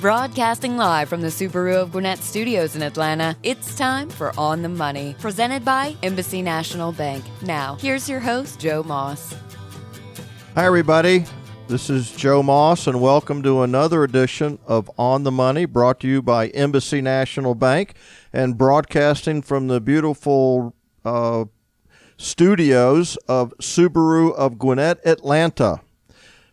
Broadcasting live from the Subaru of Gwinnett Studios in Atlanta, it's time for On the Money, presented by Embassy National Bank. Now, here's your host, Joe Moss. Hi, everybody. This is Joe Moss, and welcome to another edition of On the Money, brought to you by Embassy National Bank and broadcasting from the beautiful uh, studios of Subaru of Gwinnett, Atlanta.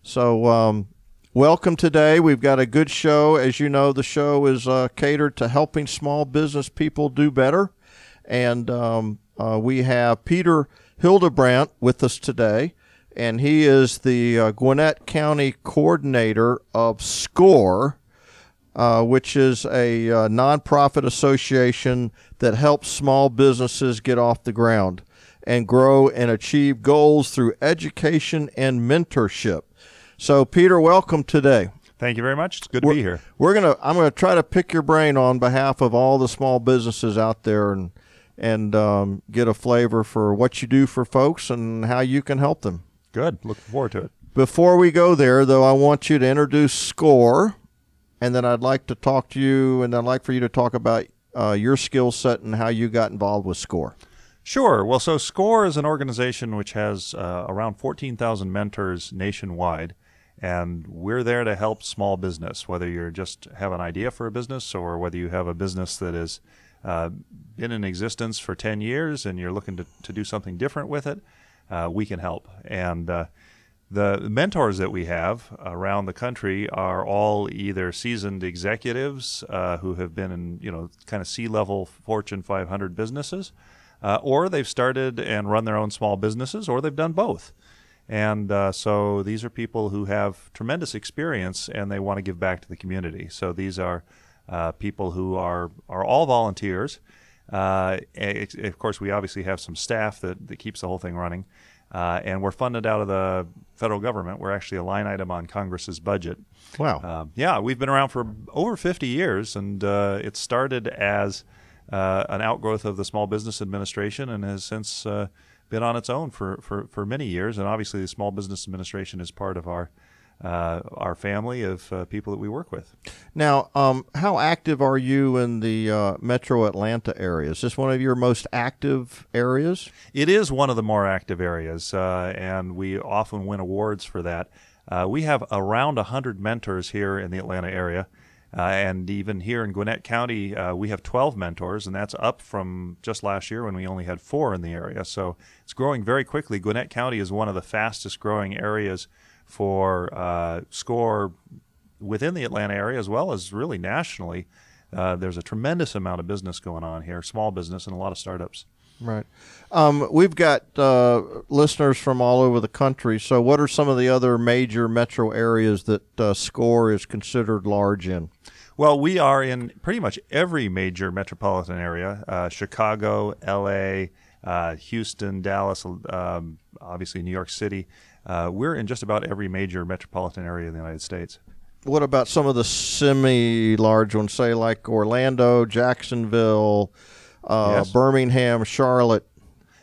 So, um, welcome today. We've got a good show. As you know, the show is uh, catered to helping small business people do better. And um, uh, we have Peter Hildebrandt with us today, and he is the uh, Gwinnett County coordinator of SCORE. Uh, which is a uh, nonprofit association that helps small businesses get off the ground and grow and achieve goals through education and mentorship. So, Peter, welcome today. Thank you very much. It's good to we're, be here. We're gonna. I'm gonna try to pick your brain on behalf of all the small businesses out there and and um, get a flavor for what you do for folks and how you can help them. Good. Looking forward to it. Before we go there, though, I want you to introduce SCORE, and then I'd like to talk to you, and I'd like for you to talk about uh, your skill set and how you got involved with SCORE. Sure. Well, so SCORE is an organization which has uh, around 14,000 mentors nationwide, and we're there to help small business, whether you just have an idea for a business or whether you have a business that has uh, been in existence for 10 years and you're looking to, to do something different with it, uh, we can help. And uh, the mentors that we have around the country are all either seasoned executives uh, who have been in, you know, kind of C-level Fortune 500 businesses, uh, or they've started and run their own small businesses, or they've done both. And uh, so these are people who have tremendous experience and they want to give back to the community. So these are uh, people who are, are all volunteers. Uh, of course, we obviously have some staff that, that keeps the whole thing running. Uh, and we're funded out of the federal government. We're actually a line item on Congress's budget. Wow. Uh, yeah, we've been around for over 50 years, and uh, it started as uh, an outgrowth of the Small Business Administration and has since uh, been on its own for, for, for many years. And obviously, the Small Business Administration is part of our uh, our family of uh, people that we work with. Now, um, how active are you in the uh, Metro Atlanta area? Is this one of your most active areas? It is one of the more active areas, uh, and we often win awards for that. Uh, we have around 100 mentors here in the Atlanta area. Uh, and even here in Gwinnett County, we have 12 mentors, and that's up from just last year when we only had four in the area. So it's growing very quickly. Gwinnett County is one of the fastest growing areas for uh, SCORE within the Atlanta area as well as really nationally. Uh, there's a tremendous amount of business going on here, small business, and a lot of startups. Right. Um, we've got uh, listeners from all over the country. So, what are some of the other major metro areas that uh, SCORE is considered large in? Well, we are in pretty much every major metropolitan area uh, Chicago, LA, uh, Houston, Dallas, um, obviously New York City. Uh, we're in just about every major metropolitan area in the United States. What about some of the semi-large ones, say like Orlando, Jacksonville, uh, yes. Birmingham, Charlotte?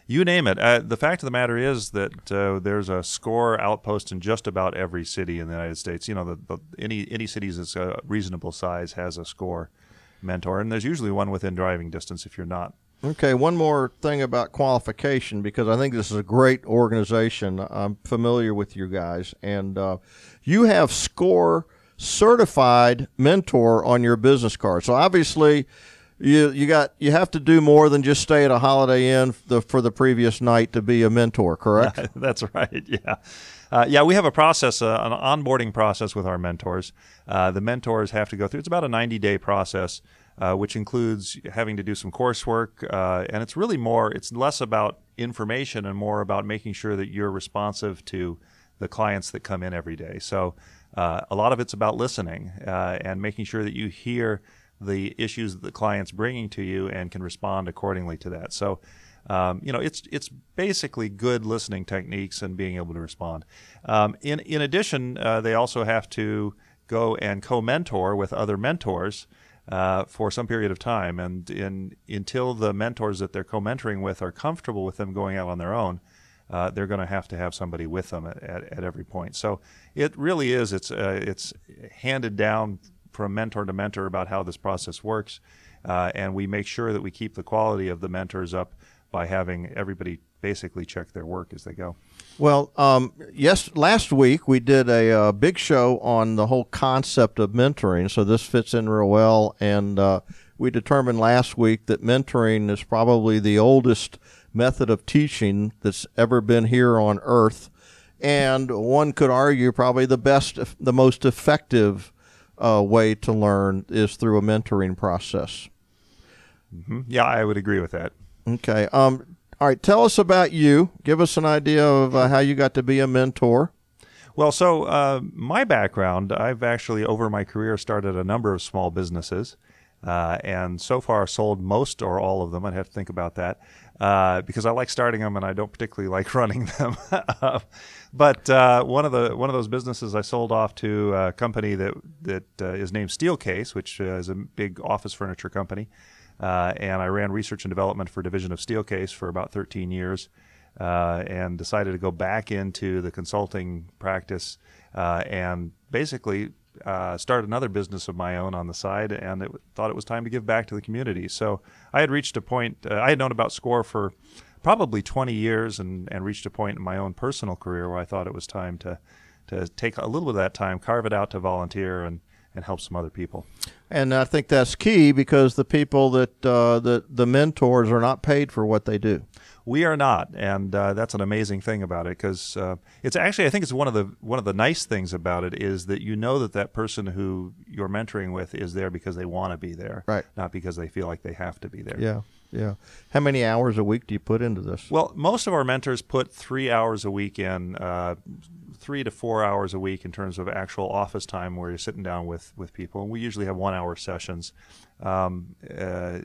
You name it. Uh, the fact of the matter is that uh, there's a score outpost in just about every city in the United States. You know, the, the, any any city that's a reasonable size has a score mentor, and there's usually one within driving distance if you're not Okay, one more thing about qualification because I think this is a great organization. I'm familiar with you guys, and uh, you have SCORE certified mentor on your business card. So obviously, you you got you have to do more than just stay at a Holiday Inn the, for the previous night to be a mentor. Correct? Yeah, that's right. Yeah. Uh, yeah, we have a process, uh, an onboarding process with our mentors. Uh, the mentors have to go through. It's about a 90 day process uh, which includes having to do some coursework. Uh, and it's really more, it's less about information and more about making sure that you're responsive to the clients that come in every day. So uh, a lot of it's about listening and making sure that you hear the issues that the client's bringing to you and can respond accordingly to that. So um, you know, it's it's basically good listening techniques and being able to respond. Um, in in addition, uh, they also have to go and co-mentor with other mentors uh, for some period of time. And in, until the mentors that they're co-mentoring with are comfortable with them going out on their own, uh, they're going to have to have somebody with them at, at, at, every point. So it really is. It's uh, it's handed down from mentor to mentor about how this process works, uh, and we make sure that we keep the quality of the mentors up by having everybody basically check their work as they go. Well, um, yes, last week we did a, uh, big show on the whole concept of mentoring, so this fits in real well. And uh, we determined last week that mentoring is probably the oldest method of teaching that's ever been here on earth. And one could argue probably the best, the most effective uh, way to learn is through a mentoring process. Mm-hmm. Yeah, I would agree with that. Okay. Um, all right. Tell us about you. Give us an idea of uh, how you got to be a mentor. Well, so uh, my background, I've actually over my career started a number of small businesses. Uh, and so far sold most or all of them. I'd have to think about that uh, because I like starting them and I don't particularly like running them. but uh, one of the one of those businesses I sold off to a company that that uh, is named Steelcase, which uh, is a big office furniture company. Uh, and I ran research and development for division of Steelcase for about 13 years, uh, and decided to go back into the consulting practice uh, and basically start another business of my own on the side. And it, thought it was time to give back to the community. So I had reached a point. I had known about SCORE for probably 20 years, and, and reached a point in my own personal career where I thought it was time to to take a little bit of that time, carve it out to volunteer and and help some other people. And I think that's key because the people that uh, the the mentors are not paid for what they do. We are not, and uh, that's an amazing thing about it because uh, it's actually I think it's one of the one of the nice things about it is that you know that that person who you're mentoring with is there because they want to be there, right? Not because they feel like they have to be there. Yeah. Yeah. How many hours a week do you put into this? Well, most of our mentors put three hours a week in, uh, three to four hours a week in terms of actual office time where you're sitting down with, with people. And we usually have one hour sessions. Um, uh,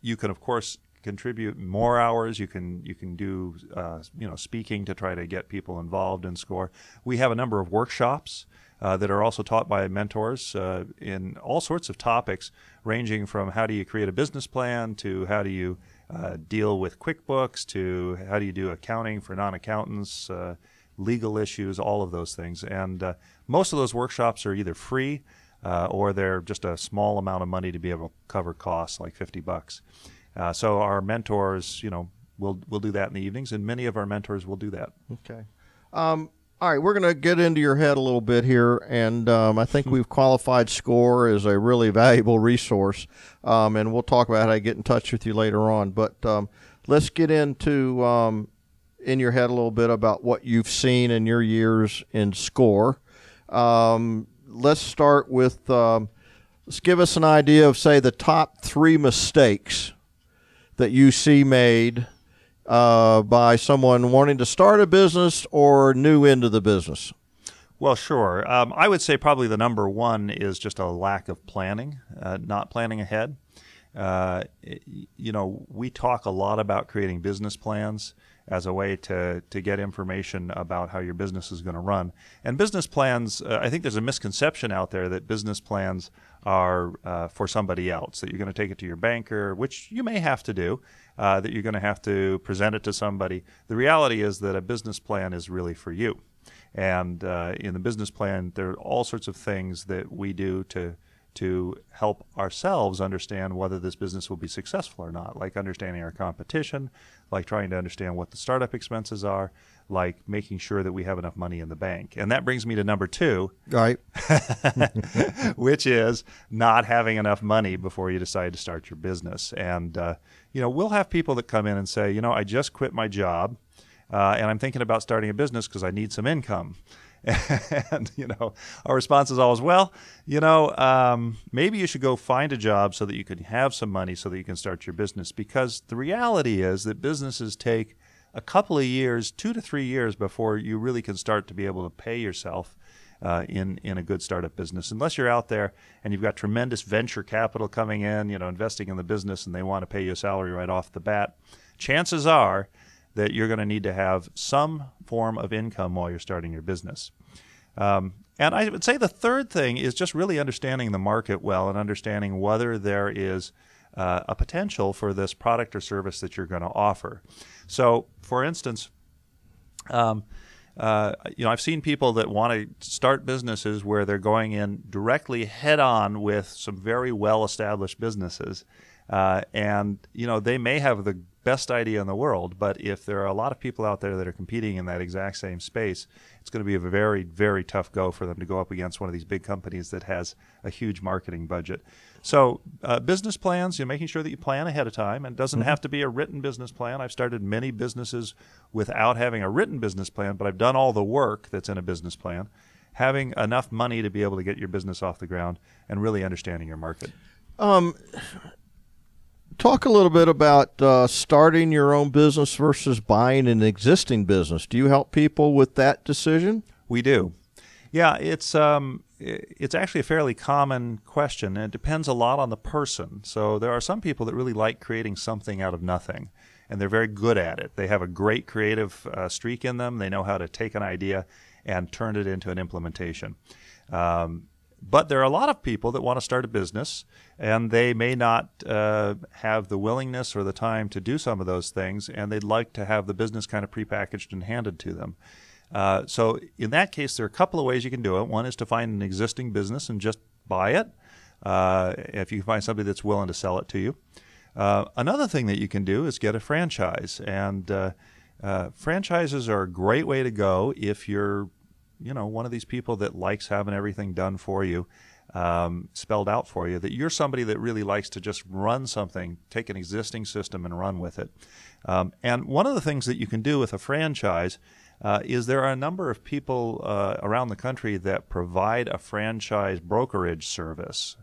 you can, of course, contribute more hours. You can you can do uh, you know speaking to try to get people involved in SCORE. We have a number of workshops. Uh, that are also taught by mentors uh, in all sorts of topics, ranging from how do you create a business plan to how do you uh, deal with QuickBooks to how do you do accounting for non accountants, uh, legal issues, all of those things. And most of those workshops are either free or they're just a small amount of money to be able to cover costs, like 50 bucks. So our mentors, you know, will will do that in the evenings, and many of our mentors will do that. Okay. Um, all right, we're going to get into your head a little bit here, and um, I think we've qualified SCORE as a really valuable resource, um, and we'll talk about how to get in touch with you later on. But um, let's get into um, in your head a little bit about what you've seen in your years in SCORE. Um, let's start with um, let's give us an idea of say the top three mistakes that you see made uh, by someone wanting to start a business or new into the business. Well, sure. Um, I would say probably the number one is just a lack of planning, uh, not planning ahead. Uh, you know, we talk a lot about creating business plans as a way to, to get information about how your business is going to run. And business plans, uh, I think there's a misconception out there that business plans are uh, for somebody else, that you're going to take it to your banker, which you may have to do, uh, that you're going to have to present it to somebody. The reality is that a business plan is really for you. And uh, in the business plan, there are all sorts of things that we do to to help ourselves understand whether this business will be successful or not, like understanding our competition, like trying to understand what the startup expenses are, like making sure that we have enough money in the bank. And that brings me to number two, right? which is not having enough money before you decide to start your business. And, uh, you know, we'll have people that come in and say, you know, I just quit my job uh, and I'm thinking about starting a business because I need some income. and you know our response is always well you know um, maybe you should go find a job so that you can have some money so that you can start your business because the reality is that businesses take a couple of years two to three years before you really can start to be able to pay yourself uh, in in a good startup business unless you're out there and you've got tremendous venture capital coming in you know investing in the business and they want to pay you a salary right off the bat chances are that you're going to need to have some form of income while you're starting your business. Um, and I would say the third thing is just really understanding the market well and understanding whether there is uh, a potential for this product or service that you're going to offer. So, for instance, um, uh, you know, I've seen people that want to start businesses where they're going in directly head on with some very well established businesses. Uh, and, you know, they may have the best idea in the world, but if there are a lot of people out there that are competing in that exact same space, it's going to be a very, very tough go for them to go up against one of these big companies that has a huge marketing budget. So, uh, business plans, you know, making sure that you plan ahead of time, and it doesn't mm-hmm. have to be a written business plan. I've started many businesses without having a written business plan, but I've done all the work that's in a business plan. Having enough money to be able to get your business off the ground and really understanding your market. Um, talk a little bit about uh, starting your own business versus buying an existing business. Do you help people with that decision? We do. Yeah, it's um, it's actually a fairly common question, and it depends a lot on the person. So there are some people that really like creating something out of nothing, and they're very good at it. They have a great creative uh, streak in them. They know how to take an idea and turn it into an implementation. Um, but there are a lot of people that want to start a business, and they may not uh, have the willingness or the time to do some of those things, and they'd like to have the business kind of prepackaged and handed to them. Uh, so in that case, there are a couple of ways you can do it. One is to find an existing business and just buy it. Uh, if you find somebody that's willing to sell it to you. Uh, another thing that you can do is get a franchise, and uh, uh, franchises are a great way to go if you're, you know, one of these people that likes having everything done for you. Um, spelled out for you that you're somebody that really likes to just run something, take an existing system and run with it. Um, and one of the things that you can do with a franchise uh, is there are a number of people uh, around the country that provide a franchise brokerage service.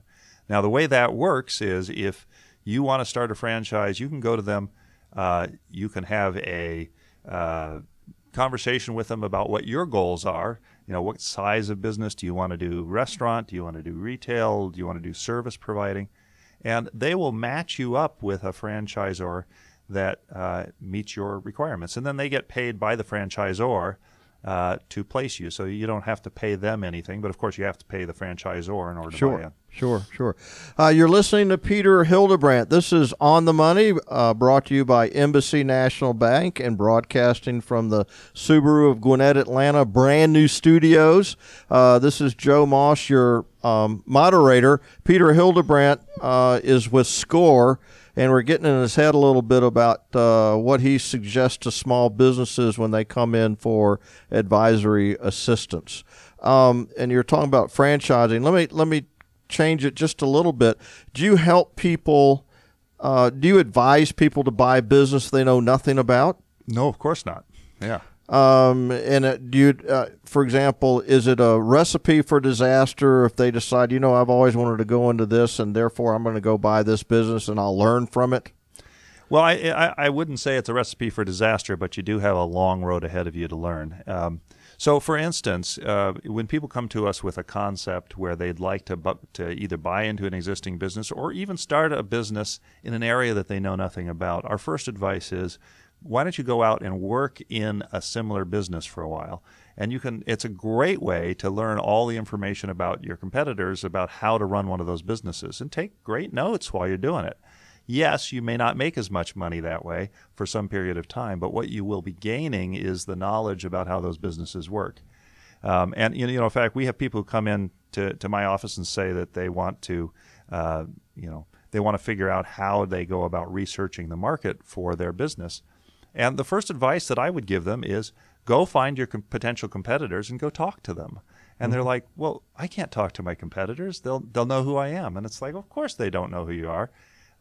Now, the way that works is if you want to start a franchise, you can go to them, uh, you can have a uh, conversation with them about what your goals are. You know, what size of business do you want to do? Restaurant? Do you want to do retail? Do you want to do service providing? And they will match you up with a franchisor that uh, meets your requirements. And then they get paid by the franchisor uh, to place you. So you don't have to pay them anything, but of course you have to pay the franchisor in order sure, to buy in. Sure, sure. Uh, you're listening to Peter Hildebrandt. This is On the Money, uh, brought to you by Embassy National Bank and broadcasting from the Subaru of Gwinnett, Atlanta, brand new studios. Uh, this is Joe Moss, your um, moderator. Peter Hildebrandt uh, is with SCORE and we're getting in his head a little bit about uh, what he suggests to small businesses when they come in for advisory assistance. Um, and you're talking about franchising. Let me let me change it just a little bit. Do you help people? Uh, do you advise people to buy a business they know nothing about? No, of course not. Yeah. Um, and it, do you, uh, for example, is it a recipe for disaster if they decide, you know, I've always wanted to go into this, and therefore I'm going to go buy this business and I'll learn from it? Well, I, I, I wouldn't say it's a recipe for disaster, but you do have a long road ahead of you to learn. Um, so, for instance, uh, when people come to us with a concept where they'd like to, bu- to either buy into an existing business or even start a business in an area that they know nothing about, our first advice is why don't you go out and work in a similar business for a while? And you can it's a great way to learn all the information about your competitors about how to run one of those businesses and take great notes while you're doing it. Yes, you may not make as much money that way for some period of time, but what you will be gaining is the knowledge about how those businesses work. Um, and you know, in fact, we have people who come in to, to my office and say that they want to, uh, you know, they want to figure out how they go about researching the market for their business. And the first advice that I would give them is go find your com- potential competitors and go talk to them. And mm-hmm. they're like, "Well, I can't talk to my competitors. They'll they'll know who I am." And it's like, "Of course they don't know who you are."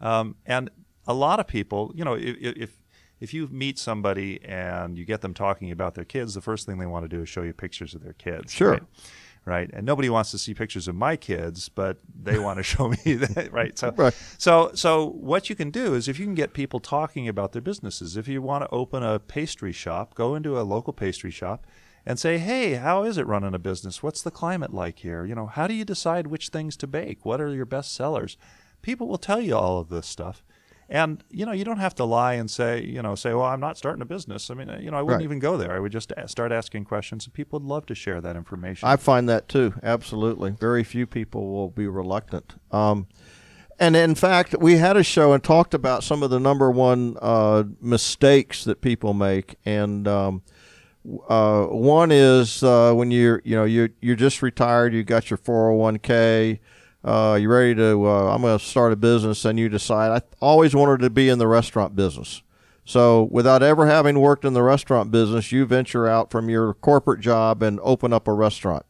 Um, and a lot of people, you know, if, if if you meet somebody and you get them talking about their kids, the first thing they want to do is show you pictures of their kids. Sure. Right? Right? And nobody wants to see pictures of my kids, but they want to show me that, right? So, right. so, so what you can do is if you can get people talking about their businesses, if you want to open a pastry shop, go into a local pastry shop and say, "Hey, how is it running a business? What's the climate like here? You know, how do you decide which things to bake? What are your best sellers?" People will tell you all of this stuff. And you know, you don't have to lie and say, you know, say, "Well, I'm not starting a business." I mean, you know, I wouldn't right. even go there. I would just start asking questions, and people would love to share that information. I find that too. Absolutely, very few people will be reluctant. Um, and in fact, we had a show and talked about some of the number one uh, mistakes that people make, and um, uh, one is uh, when you're you know you you're just retired, you got your 401k, uh, you're ready to uh, I'm going to start a business, and you decide I always wanted to be in the restaurant business. So without ever having worked in the restaurant business, you venture out from your corporate job and open up a restaurant.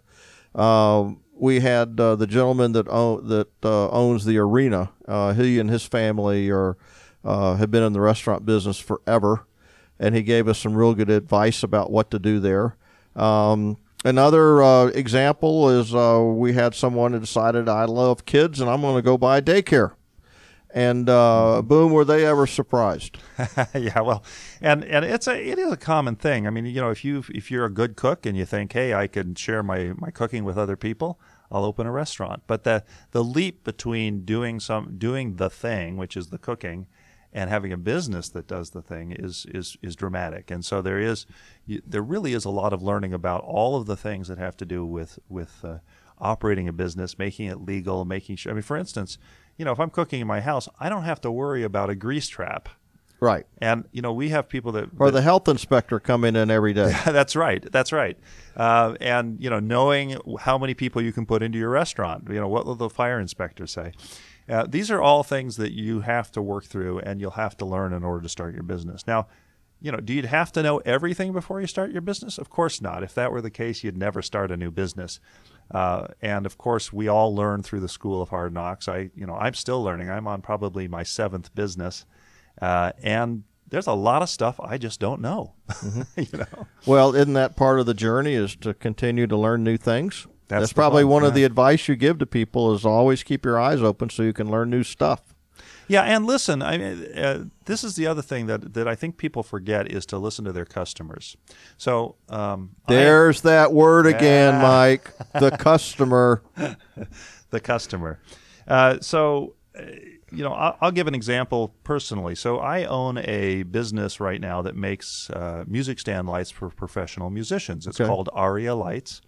Um, we had uh, the gentleman that own, that uh, owns the arena. he and his family are have been in the restaurant business forever and he gave us some real good advice about what to do there. Um, another uh, example is uh, we had someone who decided I love kids and I'm going to go buy daycare. And uh, boom, were they ever surprised? yeah, well, and and it's a it is a common thing. I mean, you know, if you if you're a good cook and you think, hey, I can share my my cooking with other people, I'll open a restaurant. But the the leap between doing some doing the thing, which is the cooking, and having a business that does the thing is is is dramatic. And so there is there really is a lot of learning about all of the things that have to do with with uh, operating a business, making it legal, making sure. I mean, for instance, you know, if I'm cooking in my house, I don't have to worry about a grease trap. Right. And you know, we have people that or the health inspector coming in every day. that's right. That's right. Uh, and you know, knowing how many people you can put into your restaurant. You know, what will the fire inspector say? Uh, these are all things that you have to work through and you'll have to learn in order to start your business. Now, you know, do you have to know everything before you start your business? Of course not. If that were the case, you'd never start a new business. Uh, and of course, we all learn through the school of hard knocks. I, you know, I'm still learning. I'm on probably my seventh business, uh, and there's a lot of stuff I just don't know. Mm-hmm. you know. Well, isn't that part of the journey? Is to continue to learn new things? That's, That's probably one yeah. of the advice you give to people is always keep your eyes open so you can learn new stuff. Yeah, and listen. I mean, uh, this is the other thing that that I think people forget is to listen to their customers. So um, there's I, that word again, Mike. The customer. the customer. Uh, so. Uh, you know, I'll, I'll, give an example personally. So I own a business right now that makes uh, music stand lights for professional musicians. It's okay. called Aria Lights,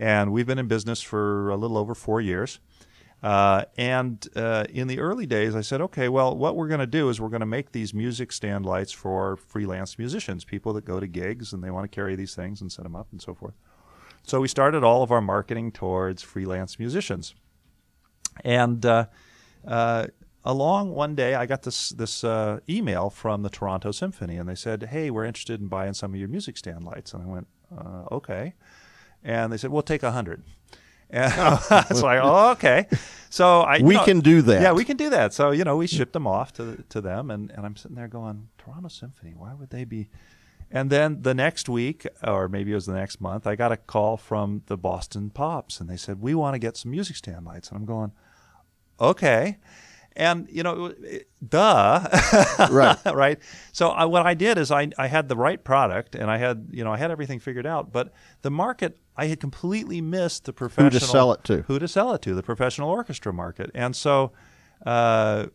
and we've been in business for a little over four years. Uh, and uh, in the early days, I said, okay, well, what we're going to do is we're going to make these music stand lights for freelance musicians, people that go to gigs and they want to carry these things and set them up and so forth. So we started all of our marketing towards freelance musicians. And uh, uh along one day, I got this this uh, email from the Toronto Symphony, and they said, "Hey, we're interested in buying some of your music stand lights." And I went, uh, "Okay." And they said, "We'll take a hundred. And it's like, oh, okay. So I we know, can do that. Yeah, we can do that. So you know, we shipped them off to to them, and and I'm sitting there going, Toronto Symphony, why would they be? And then the next week, or maybe it was the next month, I got a call from the Boston Pops, and they said we want to get some music stand lights, and I'm going, okay. And you know, duh, right, right. So I, what I did is I, I had the right product and I had you know I had everything figured out, but the market I had completely missed the professional who to sell it to, who to sell it to, the professional orchestra market, and so. Uh,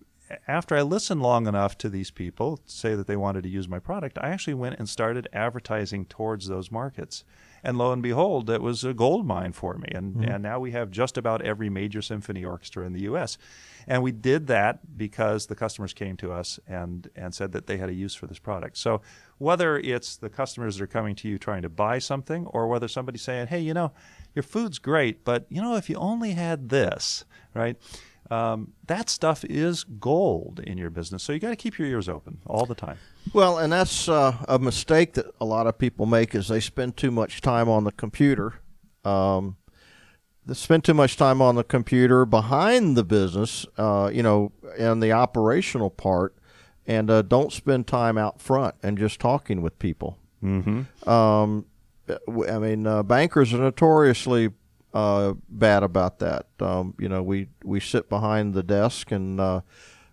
after I listened long enough to these people say that they wanted to use my product, I actually went and started advertising towards those markets. And lo and behold, it was a gold mine for me. And, mm-hmm. and now we have just about every major symphony orchestra in the U.S. And we did that because the customers came to us and, and said that they had a use for this product. So whether it's the customers that are coming to you trying to buy something or whether somebody's saying, hey, you know, your food's great, but, you know, if you only had this, right? Um, that stuff is gold in your business. So you got to keep your ears open all the time. Well, and that's uh, a mistake that a lot of people make is they spend too much time on the computer. Um, spend too much time on the computer behind the business, uh, you know, and the operational part, and uh, don't spend time out front and just talking with people. Mm-hmm. Um, I mean, uh, bankers are notoriously uh, bad about that. Um, you know, we we sit behind the desk and uh,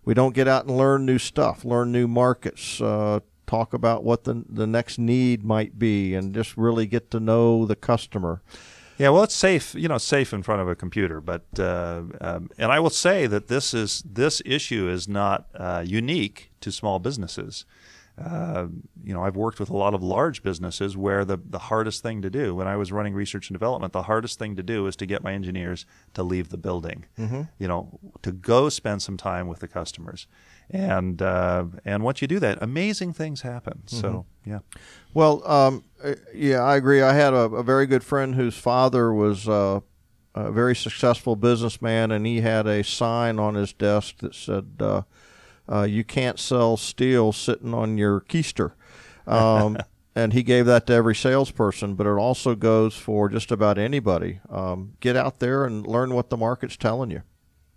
we don't get out and learn new stuff, learn new markets, uh, talk about what the the next need might be, and just really get to know the customer. Yeah, well, it's safe, you know, safe in front of a computer. But uh, um, and I will say that this is this issue is not uh, unique to small businesses. Uh, you know, I've worked with a lot of large businesses where the, the hardest thing to do, when I was running research and development, the hardest thing to do is to get my engineers to leave the building, Mm-hmm. you know, to go spend some time with the customers. And uh, and once you do that, amazing things happen. So, yeah. Well, um, uh, yeah, I agree. I had a, a very good friend whose father was uh, a very successful businessman, and he had a sign on his desk that said, uh, "You can't sell steel sitting on your keister." Um, and he gave that to every salesperson, but it also goes for just about anybody. Um, get out there and learn what the market's telling you.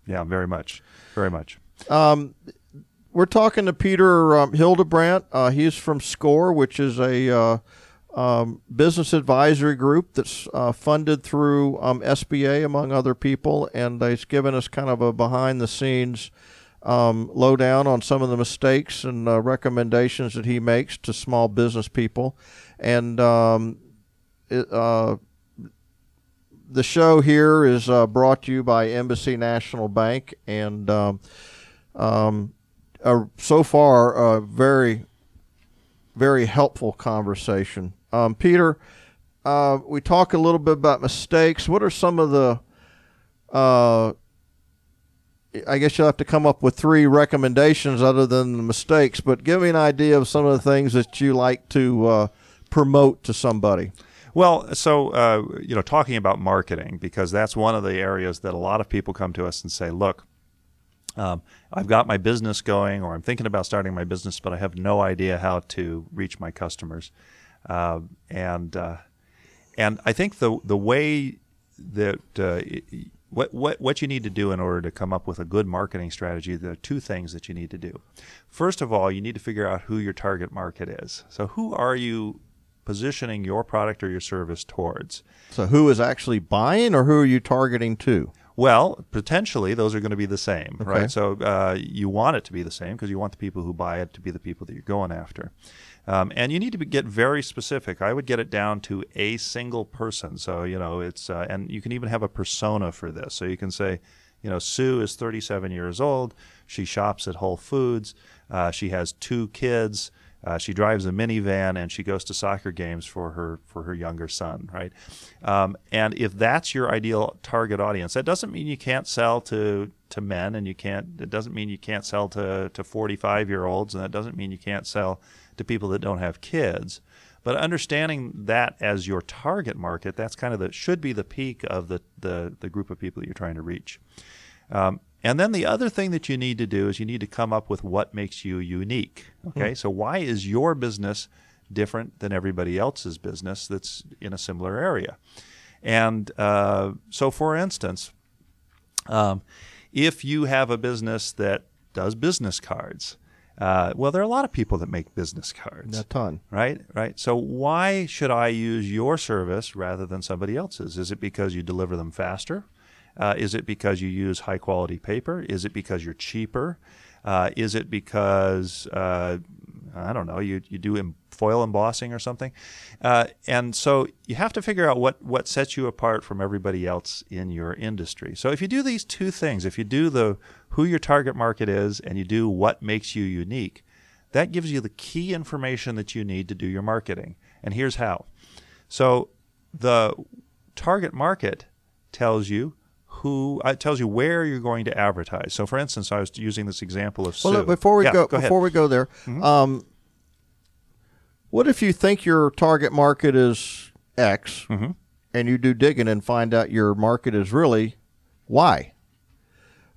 Yeah, very much. Very much. We're talking to Peter um, Hildebrandt. Uh, he's from SCORE, which is a uh, um, business advisory group that's uh, funded through um, SBA, among other people, and he's given us kind of a behind the scenes um, lowdown on some of the mistakes and uh, recommendations that he makes to small business people. And um, it, uh, the show here is uh, brought to you by Embassy National Bank, and um, um, uh, so far, a very, very helpful conversation. Um, Peter, uh, we talk a little bit about mistakes. What are some of the? I guess you'll have to come up with three recommendations other than the mistakes, but give me an idea of some of the things that you like to uh, promote to somebody. Well, so uh, you know, talking about marketing because that's one of the areas that a lot of people come to us and say, "Look, um, I've got my business going, or I'm thinking about starting my business, but I have no idea how to reach my customers." Uh, and and I think the the way that uh, what what what you need to do in order to come up with a good marketing strategy, there are two things that you need to do. First of all, you need to figure out who your target market is. So, who are you positioning your product or your service towards? So, who is actually buying, or who are you targeting to? Well, potentially those are going to be the same, Okay. right? So uh, you want it to be the same because you want the people who buy it to be the people that you're going after. Um, and you need to be, get very specific. I would get it down to a single person. So you know it's uh, and you can even have a persona for this. So you can say, you know, Sue is 37 years old. She shops at Whole Foods. Uh, she has two kids. Uh, she drives a minivan and she goes to soccer games for her for her younger son, right? Um, and if that's your ideal target audience, that doesn't mean you can't sell to to men, and you can't. It doesn't mean you can't sell to to 45 year olds, and that doesn't mean you can't sell to people that don't have kids. But understanding that as your target market, that's kind of the should be the peak of the the, the group of people that you're trying to reach. Um, and then the other thing that you need to do is you need to come up with what makes you unique. Okay, so why is your business different than everybody else's business that's in a similar area? And uh, so, for instance, um, if you have a business that does business cards, uh, well, there are a lot of people that make business cards A ton. right? Right. So why should I use your service rather than somebody else's? Is it because you deliver them faster? Uh, is it because you use high quality paper? Is it because you're cheaper? Uh, is it because uh, I don't know you you do em- foil embossing or something? Uh, and so you have to figure out what what sets you apart from everybody else in your industry. So if you do these two things, if you do the who your target market is and you do what makes you unique, that gives you the key information that you need to do your marketing. And here's how. So the target market tells you who uh, tells you where you're going to advertise. So for instance, I was using this example of Sue. Well, look, before we Yeah, go, go before we go there, um, what if you think your target market is X, Mhm. and you do digging and find out your market is really Y?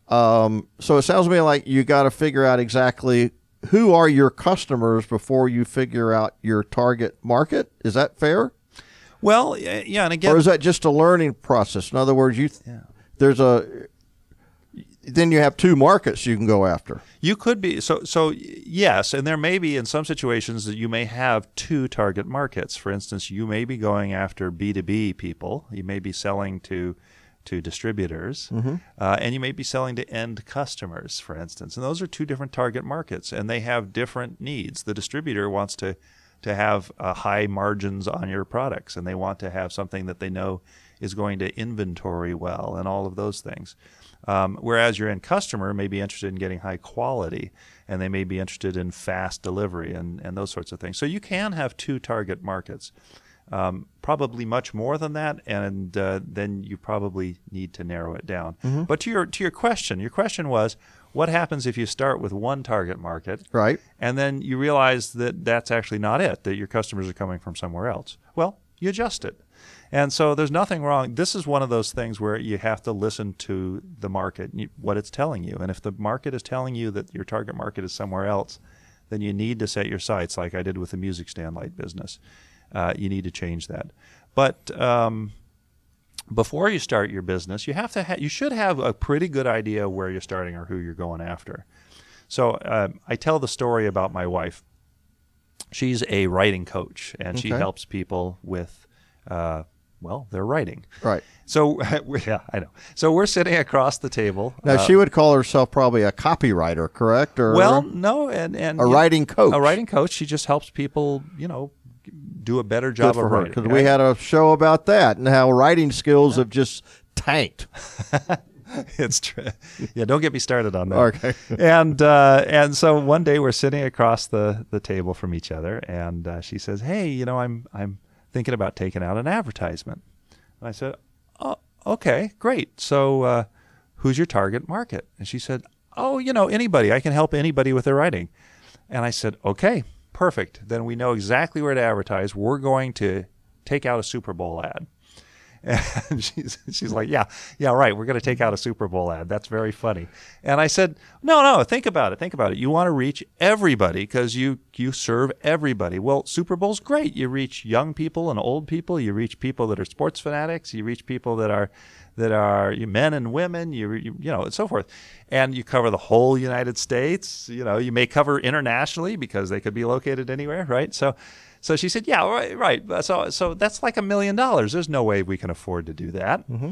Um, so it sounds to me like you got to figure out exactly who are your customers before you figure out your target market. Is that fair, well, yeah, yeah, and again, or is that just a learning process? In other words, you th- there's a then you have two markets you can go after. You could be so so yes, and there may be in some situations that you may have two target markets. For instance, you may be going after B two B people. You may be selling to to distributors, uh, and you may be selling to end customers, for instance. And those are two different target markets, and they have different needs. The distributor wants to to have uh, high margins on your products, and they want to have something that they know is going to inventory well and all of those things. Um, whereas your end customer may be interested in getting high quality and they may be interested in fast delivery and, and those sorts of things. So you can have two target markets. Um, probably much more than that, and uh, then you probably need to narrow it down. Mm-hmm. But to your to your question, your question was, what happens if you start with one target market, Right. and then you realize that that's actually not it, that your customers are coming from somewhere else? Well, you adjust it. And so there's nothing wrong. This is one of those things where you have to listen to the market, what it's telling you. And if the market is telling you that your target market is somewhere else, then you need to set your sights, like I did with the music stand light business. Uh, you need to change that. But um, before you start your business, you have to ha- you should have a pretty good idea where you're starting or who you're going after. So uh, I tell the story about my wife. She's a writing coach, and she helps people with, uh, well, their writing. Right. So yeah, I know. So we're sitting across the table. Now uh, she would call herself probably a copywriter, correct? Or well, no, and and a writing coach. A writing coach. She just helps people, you know, do a better job good for of her writing. because we had a show about that and how writing skills have just tanked. it's true. Yeah, don't get me started on that. Okay. and uh, and so one day we're sitting across the, the table from each other, and uh, she says, "Hey, you know, I'm I'm thinking about taking out an advertisement." And I said, "Oh, okay, great. So, uh, who's your target market?" And she said, "Oh, you know, anybody. I can help anybody with their writing." And I said, "Okay, perfect. Then we know exactly where to advertise. We're going to take out a Super Bowl ad." And she's she's like, yeah, yeah, right. We're going to take out a Super Bowl ad. That's very funny. And I said, no, no. Think about it. Think about it. You want to reach everybody because you you serve everybody. Well, Super Bowl's great. You reach young people and old people. You reach people that are sports fanatics. You reach people that are that are men and women. You you, you know and so forth. And you cover the whole United States. You know, you may cover internationally because they could be located anywhere, right? So. So she said, "Yeah, right, right. So, so that's like a million dollars. There's no way we can afford to do that." Mm-hmm.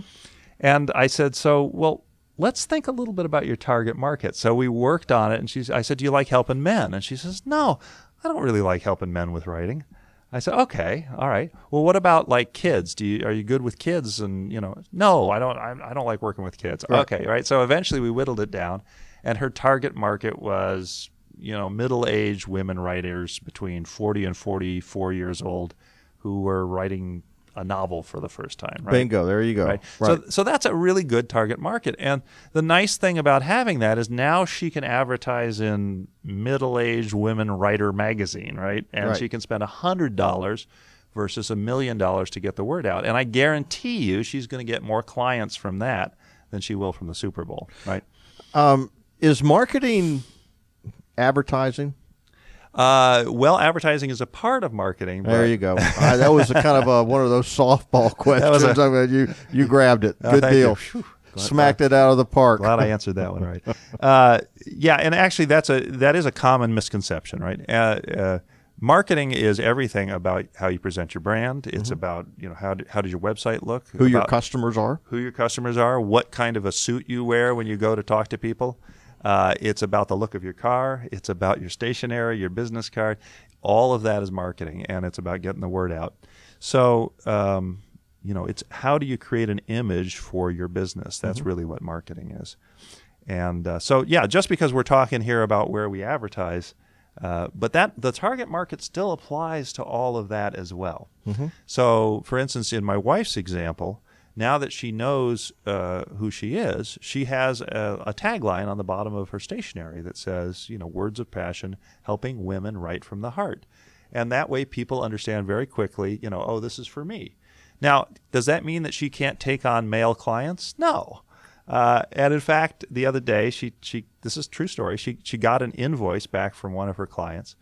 And I said, "So, well, let's think a little bit about your target market." So we worked on it, and she's. I said, "Do you like helping men?" And she says, "No, I don't really like helping men with writing." I said, "Okay, all right. Well, what about like kids? Do you are you good with kids?" And you know, no, I don't. I, I don't like working with kids. Okay, right. So eventually we whittled it down, and her target market was you know middle-aged women writers between 40 and 44 years old who were writing a novel for the first time. Right? Bingo. There you go. Right. Right. So, so that's a really good target market. And the nice thing about having that is now she can advertise in middle-aged women writer magazine, right? And Right. she can spend a hundred dollars versus a million dollars to get the word out. And I guarantee you, she's going to get more clients from that than she will from the Super Bowl, right? um, is marketing advertising? Uh, well, advertising is a part of marketing. There you go. Uh, that was a kind of a, one of those softball questions. was a- I mean, you you grabbed it. Oh, Good you. deal. Smacked it out of the park. Glad I answered that one right. Uh, yeah, and actually, that's a that is a common misconception, right? Uh, uh, marketing is everything about how you present your brand. It's about you know how do, how does your website look? Mm-hmm. Who your customers are? who your customers are, what kind of a suit you wear when you go to talk to people. Uh, it's about the look of your car. It's about your stationery, your business card. All of that is marketing, and it's about getting the word out. So, um, you know, it's how do you create an image for your business? That's really what marketing is. And uh, so, yeah, just because we're talking here about where we advertise, uh, but that the target market still applies to all of that as well. So, for instance, in my wife's example, now that she knows uh, who she is, she has a, a tagline on the bottom of her stationery that says, you know, words of passion, helping women write from the heart. And that way people understand very quickly, you know, oh, this is for me. Now, does that mean that she can't take on male clients? No. Uh, and in fact, the other day, she, she this is true story. She, she got an invoice back from one of her clients,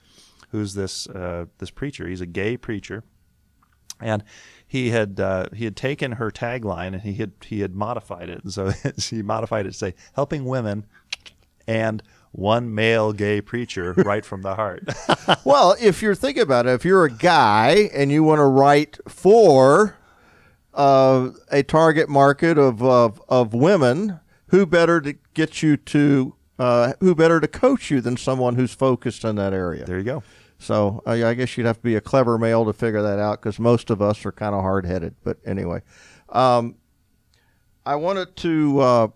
who's this uh, this preacher. He's a gay preacher, and he had uh, he had taken her tagline and he had he had modified it. And so he modified it to say helping women and one male gay preacher write from the heart. well, if you're thinking about it, if you're a guy and you want to write for uh, a target market of, of of women, who better to get you to uh, who better to coach you than someone who's focused in that area? there you go. So I, I guess you'd have to be a clever male to figure that out because most of us are kind of hard headed. But anyway, Um, I wanted to. Uh,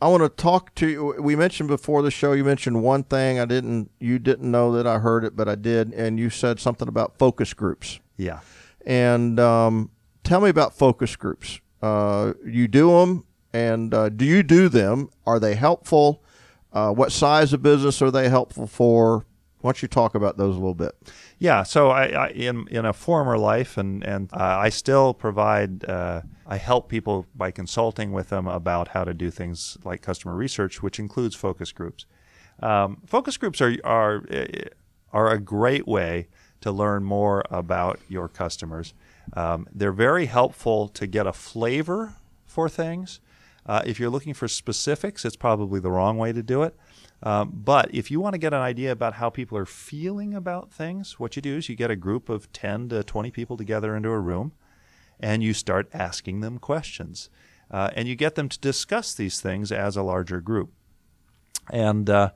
I want to talk to you. We mentioned before the show. You mentioned one thing. I didn't. You didn't know that I heard it, but I did. And you said something about focus groups. Yeah. And um, tell me about focus groups. Uh, you do them, and uh, do you do them? Are they helpful? Uh, what size of business are they helpful for? Why don't you talk about those a little bit? Yeah, so I, I in in a former life, and and uh, I still provide. Uh, I help people by consulting with them about how to do things like customer research, which includes focus groups. Um, focus groups are are are a great way to learn more about your customers. Um, they're very helpful to get a flavor for things. Uh, if you're looking for specifics, it's probably the wrong way to do it. Um, but if you want to get an idea about how people are feeling about things, what you do is you get a group of 10 to 20 people together into a room and you start asking them questions. Uh, and you get them to discuss these things as a larger group. And uh,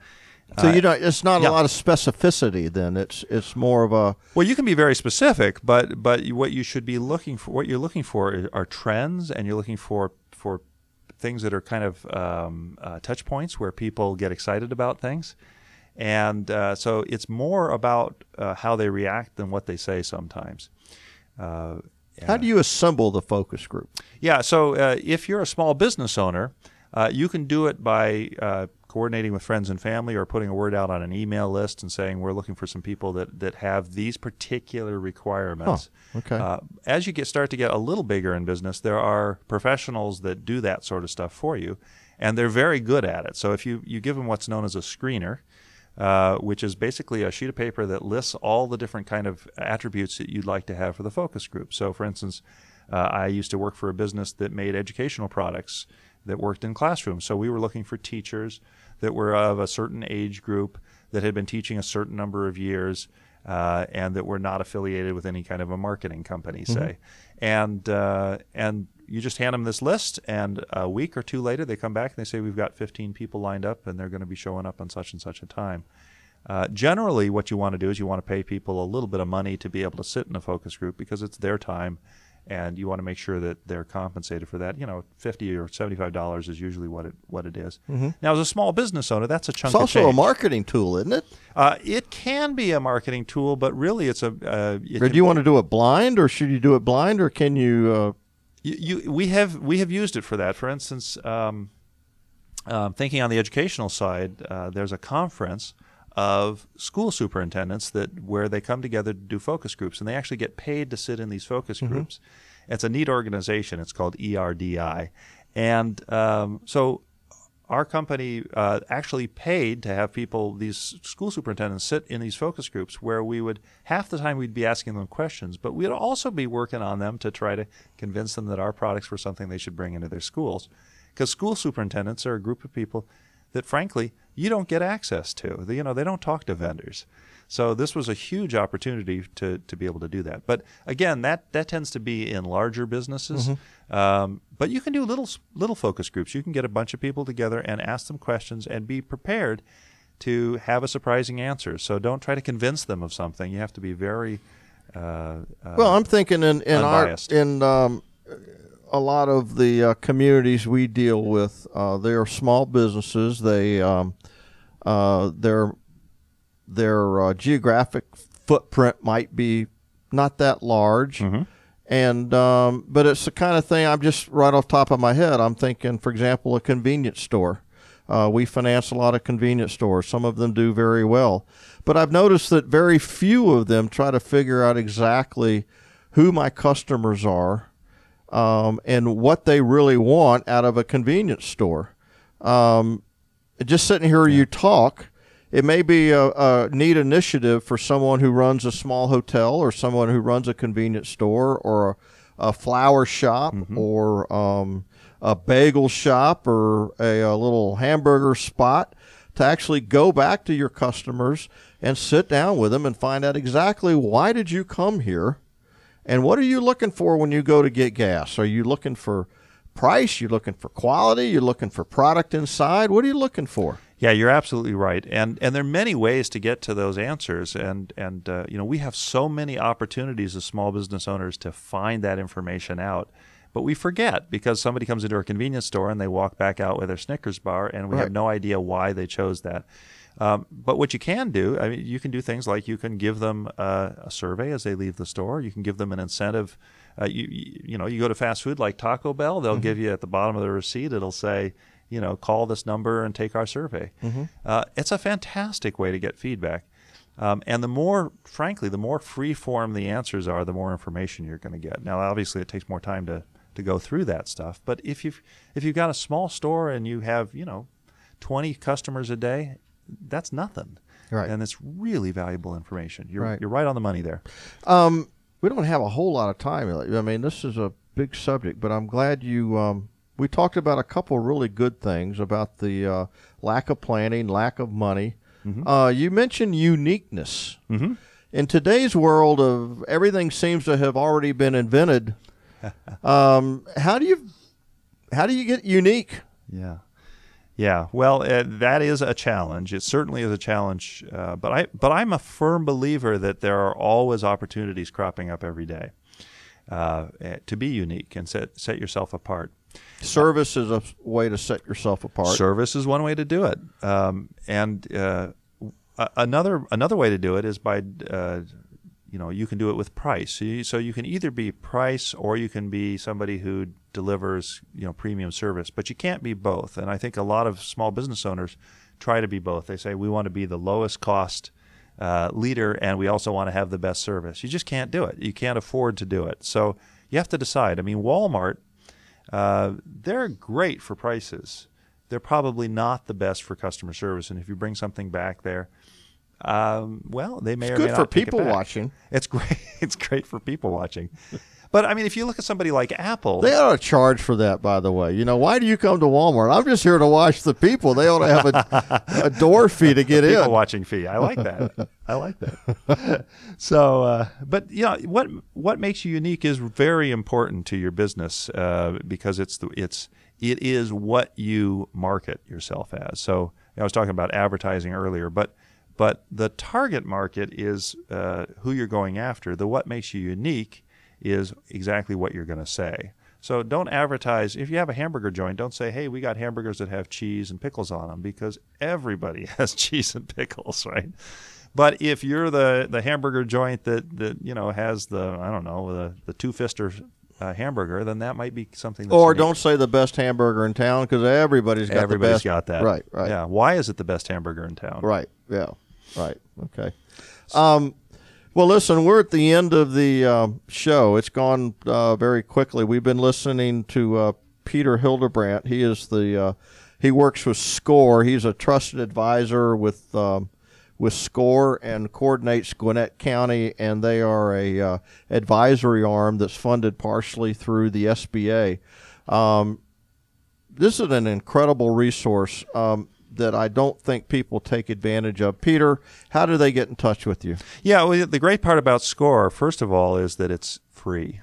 so you know, it's not yeah. a lot of specificity. Then it's it's more of a well, you can be very specific, but but what you should be looking for, what you're looking for, are trends, and you're looking for for things that are kind of um, uh, touch points where people get excited about things. And uh, so it's more about uh, how they react than what they say sometimes. Uh, how do you assemble the focus group? Yeah, so uh, if you're a small business owner, uh, you can do it by coordinating with friends and family or putting a word out on an email list and saying we're looking for some people that, that have these particular requirements. Oh, okay. Uh, as you get start to get a little bigger in business, there are professionals that do that sort of stuff for you, and they're very good at it. So if you, you give them what's known as a screener, uh, which is basically a sheet of paper that lists all the different kind of attributes that you'd like to have for the focus group. So, for instance, uh, I used to work for a business that made educational products that worked in classrooms. So we were looking for teachers that were of a certain age group that had been teaching a certain number of years uh, and that were not affiliated with any kind of a marketing company, say. Mm-hmm. And uh, and you just hand them this list, and a week or two later, they come back and they say, We've got 15 people lined up, and they're going to be showing up on such and such a time. Uh, generally, what you want to do is you want to pay people a little bit of money to be able to sit in a focus group because it's their time and you want to make sure that they're compensated for that. You know, fifty or seventy-five dollars is usually what it what it is. Mm-hmm. Now, as a small business owner, that's a chunk. It's also change. a marketing tool, isn't it? Uh, it can be a marketing tool, but really, it's a. Uh, it do you want to do it blind, or should you do it blind, or can you? Uh... You, you, we have we have used it for that. For instance, um, um, thinking on the educational side, uh, there's a conference of school superintendents that where they come together to do focus groups, and they actually get paid to sit in these focus mm-hmm. groups. It's a neat organization. It's called ERDI, and um, so our company uh, actually paid to have people, these school superintendents, sit in these focus groups where we would half the time we'd be asking them questions, but we'd also be working on them to try to convince them that our products were something they should bring into their schools. Because school superintendents are a group of people that, frankly, you don't get access to. You know, they don't talk to vendors. So this was a huge opportunity to, to be able to do that. But again, that, that tends to be in larger businesses. Mm-hmm. Um, but you can do little little focus groups. You can get a bunch of people together and ask them questions and be prepared to have a surprising answer. So don't try to convince them of something. You have to be very uh, uh, well. I'm thinking in in unbiased. our in um, a lot of the uh, communities we deal with, uh, they are small businesses. They um, uh, their their uh, geographic footprint might be not that large, mm-hmm. and um, but it's the kind of thing I'm just right off top of my head. I'm thinking, for example, a convenience store. Uh, we finance a lot of convenience stores. Some of them do very well, but I've noticed that very few of them try to figure out exactly who my customers are um, and what they really want out of a convenience store. Um, just sitting here, yeah. you talk. It may be a, a, neat initiative for someone who runs a small hotel or someone who runs a convenience store or a, a flower shop mm-hmm. or um, a bagel shop or a, a little hamburger spot to actually go back to your customers and sit down with them and find out exactly why did you come here and what are you looking for when you go to get gas? Are you looking for price? You're looking for quality? You're looking for product inside? What are you looking for? Yeah, you're absolutely right, and and there are many ways to get to those answers, and and uh, you know we have so many opportunities as small business owners to find that information out But we forget because somebody comes into our convenience store and they walk back out with their Snickers bar, and we Right. have no idea why they chose that. Um, but what you can do, I mean, you can do things like you can give them uh, a survey as they leave the store. You can give them an incentive. Uh, you, you you know, you go to fast food like Taco Bell, they'll give you at the bottom of the receipt, it'll say, you know, call this number and take our survey. Uh, it's a fantastic way to get feedback. Um, and the more, frankly, the more free form the answers are, the more information you're going to get. Now, obviously, it takes more time to, to go through that stuff. But if you've if you've got a small store and you have you know, 20 customers a day, that's nothing. Right. And it's really valuable information. You're Right. you're right on the money there. Um, we don't have a whole lot of time. I mean, this is a big subject, but I'm glad you. Um, we talked about a couple really good things about the uh, lack of planning, lack of money. Uh, you mentioned uniqueness. Mm-hmm. In today's world of everything seems to have already been invented, um, how do you how do you get unique? Yeah. Yeah, well, uh, that is a challenge. It certainly is a challenge, uh, but I but I'm a firm believer that there are always opportunities cropping up every day uh, eh, to be unique and set set yourself apart. Service is a way to set yourself apart. Service is one way to do it, um, and uh, another another way to do it is by uh, you know you can do it with price. So you, so you can either be price or you can be somebody who delivers you know premium service, but you can't be both. And I think a lot of small business owners try to be both. They say we want to be the lowest cost. Uh, leader, and we also want to have the best service. You just can't do it. You can't afford to do it. So you have to decide. I mean, Walmart uh, they're great for prices. They're probably not the best for customer service. And if you bring something back there, um, well, they may It's or good may for take it people watching. It's great. It's great for people watching. But I mean, if you look at somebody like Apple, They ought to charge for that, by the way. You know, why do you come to Walmart? I'm just here to watch the people. They ought to have a, a door fee to get in. people in. watching fee. I like that. I like that. so, uh, but you know, what what makes you unique is very important to your business uh, because it's the it's it is what you market yourself as. So I was talking about advertising earlier, but but the target market is uh, who you're going after. The what makes you unique is exactly what you're going to say. So don't advertise. If you have a hamburger joint, don't say, "Hey, we got hamburgers that have cheese and pickles on them," because everybody has cheese and pickles, right? But if you're the the hamburger joint that that you know has the I don't know the the two fister uh, hamburger, then that might be something. That's Or unique. don't say the best hamburger in town because everybody's got Everybody's the best. got that. Right, right, Yeah. Why is it the best hamburger in town? right. Yeah, right. Okay. Um, well, listen, we're at the end of the um show. It's gone uh, very quickly. We've been listening to uh, Peter Hildebrandt. He is the uh, he works with SCORE. He's a trusted advisor with um, with SCORE and coordinates Gwinnett County, and they are a uh, advisory arm that's funded partially through the SBA. Um, this is an incredible resource um, that I don't think people take advantage of. Peter, how do they get in touch with you? Yeah, well, the great part about SCORE, first of all, is that it's free.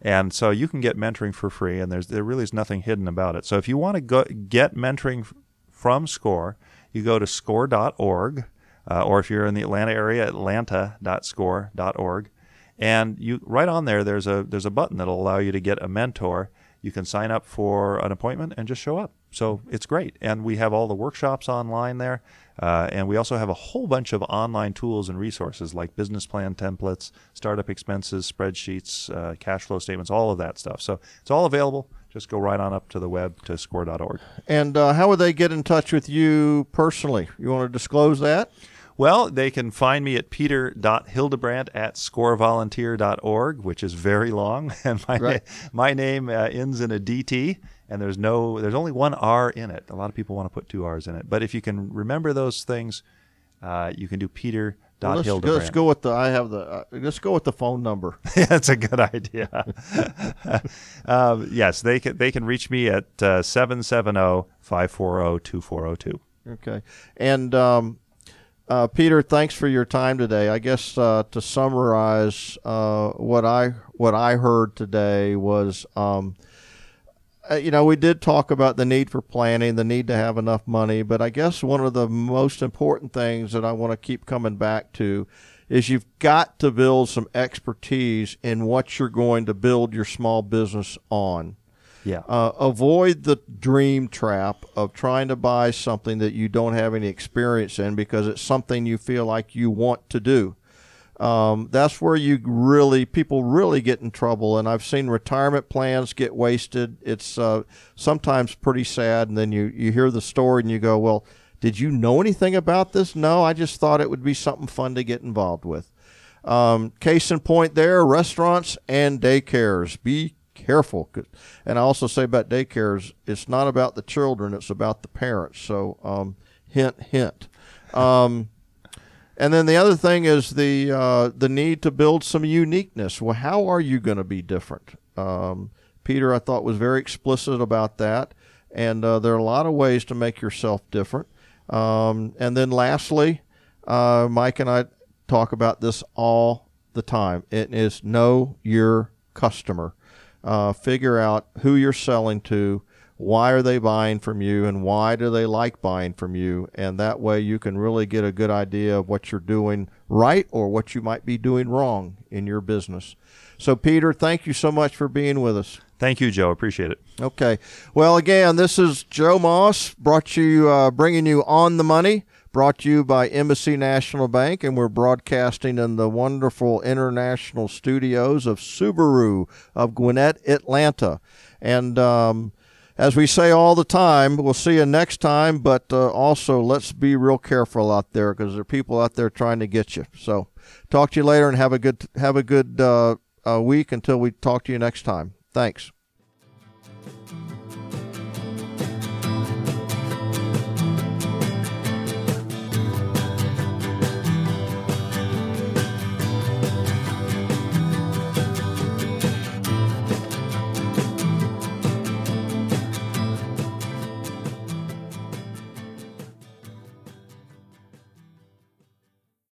And so you can get mentoring for free, and there's there really is nothing hidden about it. So if you want to go, get mentoring from SCORE, you go to score.org, uh, or if you're in the Atlanta area, atlanta.score.org, and you right on there there's a there's a button that'll allow you to get a mentor. You can sign up for an appointment and just show up. So it's great, and we have all the workshops online there, uh, and we also have a whole bunch of online tools and resources like business plan templates, startup expenses, spreadsheets, uh, cash flow statements, all of that stuff. So it's all available. Just go right on up to the web to score.org. And uh, how would they get in touch with you personally? You want to disclose that? Well, they can find me at peter.hildebrandt at scorevolunteer.org, which is very long, and my Right. my name uh, ends in a DT, and there's no there's only one R in it. A lot of people want to put two R's in it, but if you can remember those things, uh, you can do Well, let's, let's go with the. I have the. Uh, let's go with the phone number. That's a good idea. um, yes, they can they can reach me at uh, 770-540-2402. Okay. And um, uh, Peter, thanks for your time today. I guess uh, to summarize, uh, what I what I heard today was, um, uh, you know, we did talk about the need for planning, the need to have enough money, but I guess one of the most important things that I want to keep coming back to is you've got to build some expertise in what you're going to build your small business on. Yeah. Uh, avoid the dream trap of trying to buy something that you don't have any experience in because it's something you feel like you want to do. Um, that's where you really people really get in trouble, and I've seen retirement plans get wasted. It's uh, sometimes pretty sad, and then you you hear the story and you go, well. Did you know anything about this? No, I just thought it would be something fun to get involved with. Um, case in point there, restaurants and daycares. Be careful. And I also say about daycares, it's not about the children, it's about the parents. So, um, hint, hint. And then the other thing is the uh, the need to build some uniqueness. Well, how are you going to be different? Um, Peter, I thought was very explicit about that, and uh, there are a lot of ways to make yourself different. Um, and then lastly, uh, Mike and I talk about this all the time. It is know your customer. Uh, figure out who you're selling to, why are they buying from you, and why do they like buying from you. And that way you can really get a good idea of what you're doing right or what you might be doing wrong in your business. So, Peter, thank you so much for being with us. Thank you, Joe. Appreciate it. Okay. Well, again, this is Joe Moss, brought you, uh, bringing you on the money, brought to you by Embassy National Bank, and we're broadcasting in the wonderful international studios of Subaru of Gwinnett, Atlanta. And um, as we say all the time, we'll see you next time. But uh, also, let's be real careful out there because there are people out there trying to get you. So, talk to you later, and have a good have a good uh, uh week until we talk to you next time. Thanks.